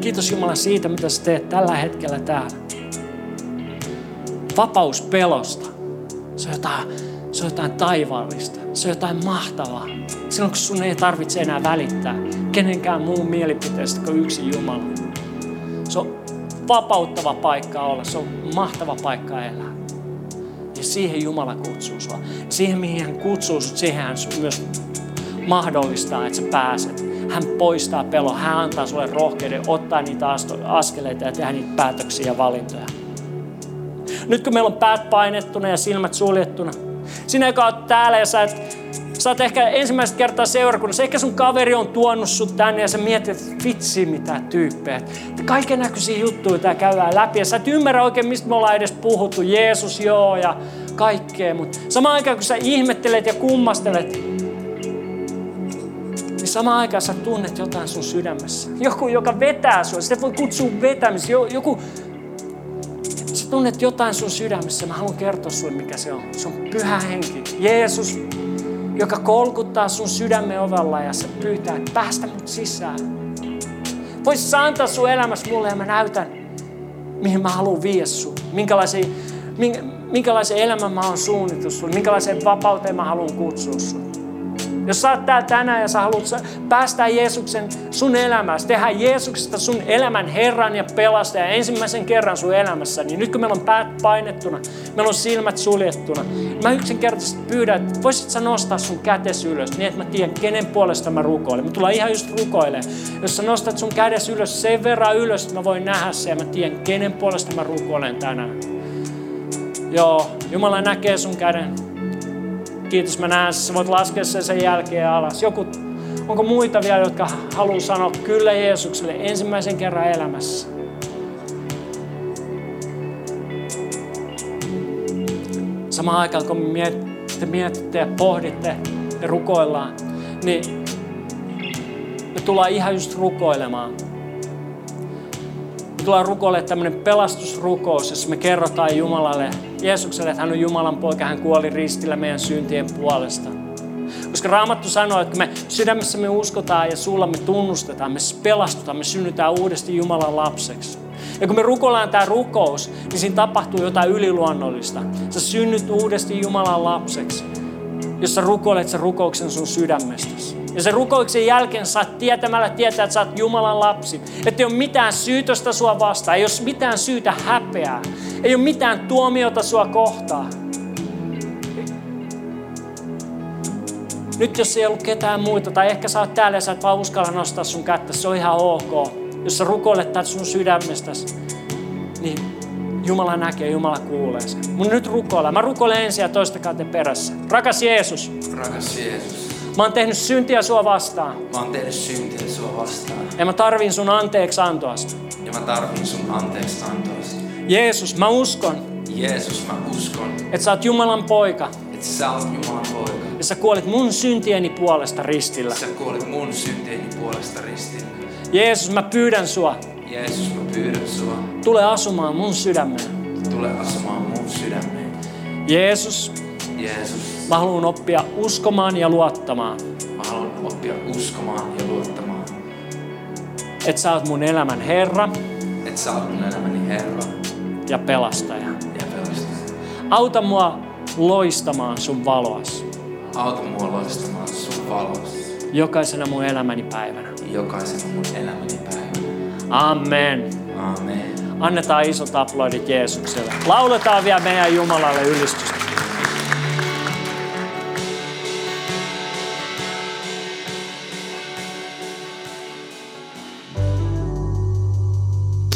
Kiitos Jumala siitä, mitä sä teet tällä hetkellä täällä. Vapaus pelosta. Se on jotain, se on jotain taivaallista. Se on jotain mahtavaa. Silloin kun sun ei tarvitse enää välittää kenenkään muun mielipiteestä kuin yksi Jumala. Se on vapauttava paikka olla. Se on mahtava paikka elää. Ja siihen Jumala kutsuu sua. Ja siihen, mihin hän kutsuu sut, siihen hän myös mahdollistaa, että sä pääset. Hän poistaa pelon. Hän antaa sulle rohkeuden ottaa niitä askeleita ja tehdä niitä päätöksiä ja valintoja. Nyt kun meillä on päät painettuna ja silmät suljettuna, sinä joka oot täällä ja sä et Sä oot ehkä ensimmäistä kertaa seurakunnassa, ehkä sun kaveri on tuonut sut tänne ja sä mietit, että vitsi mitä tyyppejä. Kaiken näköisiä juttuja tää käydään läpi ja sä et ymmärrä oikein, mistä me ollaan edes puhuttu. Jeesus joo ja kaikkea, mutta samaan aikaan kun sä ihmettelet ja kummastelet, niin samaan aikaan sä tunnet jotain sun sydämessä. Joku, joka vetää sua, sitä voi kutsua vetämistä. Joku, sä tunnet jotain sun sydämessä, mä haluan kertoa sulle mikä se on. Se on pyhä henki. Jeesus joka kolkuttaa sun sydämen ovella ja se pyytää, että päästä mut sisään. Voisit sä antaa sun elämässä mulle ja mä näytän, mihin mä haluan viedä sun. Minkälaisen, minkälaisen elämän mä oon suunnitellut sulle, minkälaiseen vapauteen mä haluan kutsua sun. Jos sä oot täällä tänään ja sä haluat päästä Jeesuksen sun elämässä, tehdä Jeesuksesta sun elämän Herran ja pelastaja ensimmäisen kerran sun elämässä, niin nyt kun meillä on päät painettuna, meillä on silmät suljettuna, mä yksinkertaisesti pyydän, että voisit sä nostaa sun kätes ylös niin, että mä tiedän, kenen puolesta mä rukoilen. Mä tullaan ihan just rukoilemaan. Jos sä nostat sun kädes ylös sen verran ylös, että mä voin nähdä sen ja mä tiedän, kenen puolesta mä rukoilen tänään. Joo, Jumala näkee sun käden. Kiitos, mä näen, sä voit laskea sen sen jälkeen alas. Joku, onko muita vielä, jotka haluaa sanoa kyllä Jeesukselle ensimmäisen kerran elämässä? Samaan aikaan, kun te mietitte ja pohditte ja rukoillaan, niin me tullaan ihan just rukoilemaan tullaan rukoilemaan tämmöinen pelastusrukous, jossa me kerrotaan Jumalalle, Jeesukselle, että hän on Jumalan poika, hän kuoli ristillä meidän syntien puolesta. Koska Raamattu sanoo, että kun me sydämessämme uskotaan ja suulla me tunnustetaan, me pelastutaan, me synnytään uudesti Jumalan lapseksi. Ja kun me rukoillaan tämä rukous, niin siinä tapahtuu jotain yliluonnollista. Sä synnyt uudesti Jumalan lapseksi, jos sä rukoilet sen rukouksen sun sydämestäsi. Ja sen rukouksen jälkeen saat tietämällä tietää, että sä oot Jumalan lapsi. Että ei ole mitään syytöstä sua vastaan, ei ole mitään syytä häpeää. Ei ole mitään tuomiota sua kohtaan. Nyt jos ei ollut ketään muita, tai ehkä sä oot täällä ja sä et vaan uskalla nostaa sun kättä, se on ihan ok. Jos sä rukoilet tätä sun sydämestäsi, niin Jumala näkee, Jumala kuulee sen. Mun nyt rukoilla. Mä rukoilen ensin ja toista te perässä. Rakas Jeesus.
Rakas Jeesus.
Mä oon tehnyt syntiä sua vastaan.
Mä oon tehnyt syntiä sua vastaan.
Ja mä tarvin sun anteeksi antoasta.
Ja mä tarvin sun anteeksi antoasta.
Jeesus, mä uskon.
Jeesus, mä uskon.
Että sä oot Jumalan poika.
Että sä oot Jumalan poika.
Ja sä kuolit mun syntieni puolesta ristillä.
Sä kuolit mun syntieni puolesta ristillä.
Jeesus, mä pyydän sua.
Jeesus, mä pyydän sua.
Tule asumaan mun sydämeen.
Tule asumaan mun sydämeen.
Jeesus.
Jeesus.
Mä haluan oppia uskomaan ja luottamaan.
Mä haluan oppia uskomaan ja luottamaan.
Että sä oot mun elämän Herra.
Että sä oot mun elämäni Herra.
Ja pelastaja.
Ja pelastaja.
Auta mua loistamaan sun valoas.
Auta mua loistamaan sun valoas.
Jokaisena mun elämäni päivänä.
Jokaisena mun elämäni päivänä.
Amen.
Amen.
Annetaan isot aplodit Jeesukselle. Lauletaan vielä meidän Jumalalle ylistystä.